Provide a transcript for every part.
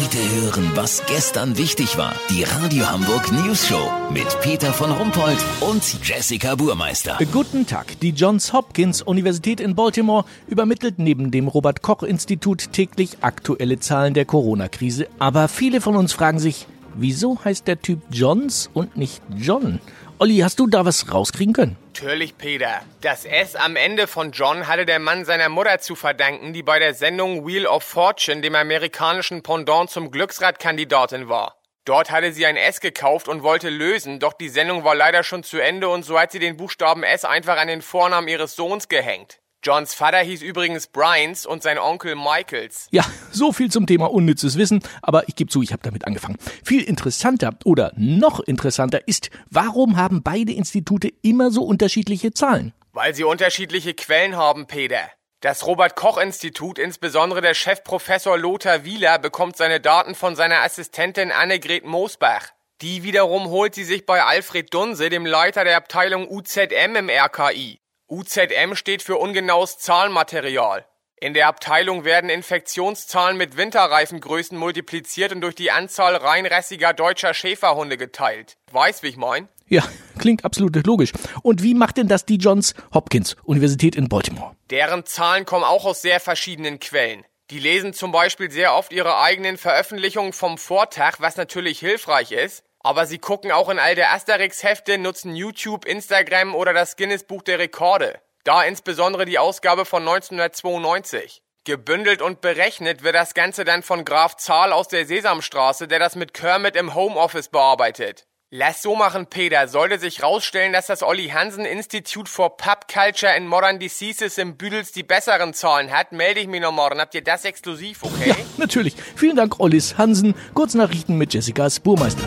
Heute hören, was gestern wichtig war. Die Radio Hamburg News Show mit Peter von Rumpold und Jessica Burmeister. Guten Tag. Die Johns Hopkins Universität in Baltimore übermittelt neben dem Robert Koch Institut täglich aktuelle Zahlen der Corona-Krise. Aber viele von uns fragen sich, wieso heißt der Typ Johns und nicht John? Olli, hast du da was rauskriegen können? Natürlich, Peter. Das S am Ende von John hatte der Mann seiner Mutter zu verdanken, die bei der Sendung Wheel of Fortune, dem amerikanischen Pendant zum Glücksradkandidatin war. Dort hatte sie ein S gekauft und wollte lösen, doch die Sendung war leider schon zu Ende und so hat sie den Buchstaben S einfach an den Vornamen ihres Sohns gehängt. Johns Vater hieß übrigens Bryans und sein Onkel Michaels. Ja, so viel zum Thema unnützes Wissen, aber ich gebe zu, ich habe damit angefangen. Viel interessanter oder noch interessanter ist, warum haben beide Institute immer so unterschiedliche Zahlen? Weil sie unterschiedliche Quellen haben, Peter. Das Robert Koch Institut, insbesondere der Chefprofessor Lothar Wieler, bekommt seine Daten von seiner Assistentin Annegret Mosbach. Die wiederum holt sie sich bei Alfred Dunse, dem Leiter der Abteilung UZM im RKI. UZM steht für ungenaues Zahlenmaterial. In der Abteilung werden Infektionszahlen mit Winterreifengrößen multipliziert und durch die Anzahl reinrassiger deutscher Schäferhunde geteilt. Weiß, wie ich mein? Ja, klingt absolut logisch. Und wie macht denn das die Johns Hopkins Universität in Baltimore? Deren Zahlen kommen auch aus sehr verschiedenen Quellen. Die lesen zum Beispiel sehr oft ihre eigenen Veröffentlichungen vom Vortag, was natürlich hilfreich ist. Aber sie gucken auch in alte Asterix-Hefte, nutzen YouTube, Instagram oder das Guinness-Buch der Rekorde. Da insbesondere die Ausgabe von 1992. Gebündelt und berechnet wird das Ganze dann von Graf Zahl aus der Sesamstraße, der das mit Kermit im Homeoffice bearbeitet. Lass so machen, Peter. Sollte sich rausstellen, dass das Olli Hansen Institute for Pub Culture and Modern Diseases im Büdels die besseren Zahlen hat, melde ich mich noch morgen. Habt ihr das exklusiv, okay? Ja, natürlich. Vielen Dank, Ollis Hansen. Kurznachrichten mit Jessica Spurmeister.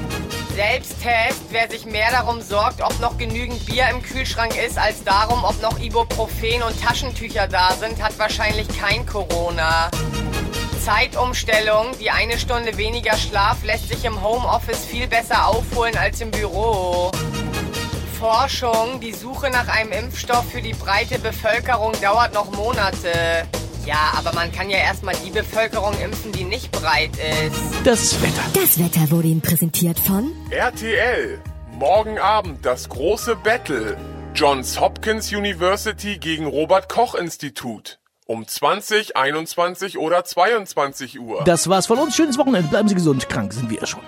Selbsttest, wer sich mehr darum sorgt, ob noch genügend Bier im Kühlschrank ist, als darum, ob noch Ibuprofen und Taschentücher da sind, hat wahrscheinlich kein Corona. Zeitumstellung, die eine Stunde weniger Schlaf lässt sich im Homeoffice viel besser aufholen als im Büro. Forschung, die Suche nach einem Impfstoff für die breite Bevölkerung dauert noch Monate. Ja, aber man kann ja erstmal die Bevölkerung impfen, die nicht breit ist. Das Wetter. Das Wetter wurde Ihnen präsentiert von RTL. Morgen Abend das große Battle. Johns Hopkins University gegen Robert Koch Institut. Um 20, 21 oder 22 Uhr. Das war's von uns. Schönes Wochenende. Bleiben Sie gesund. Krank sind wir schon.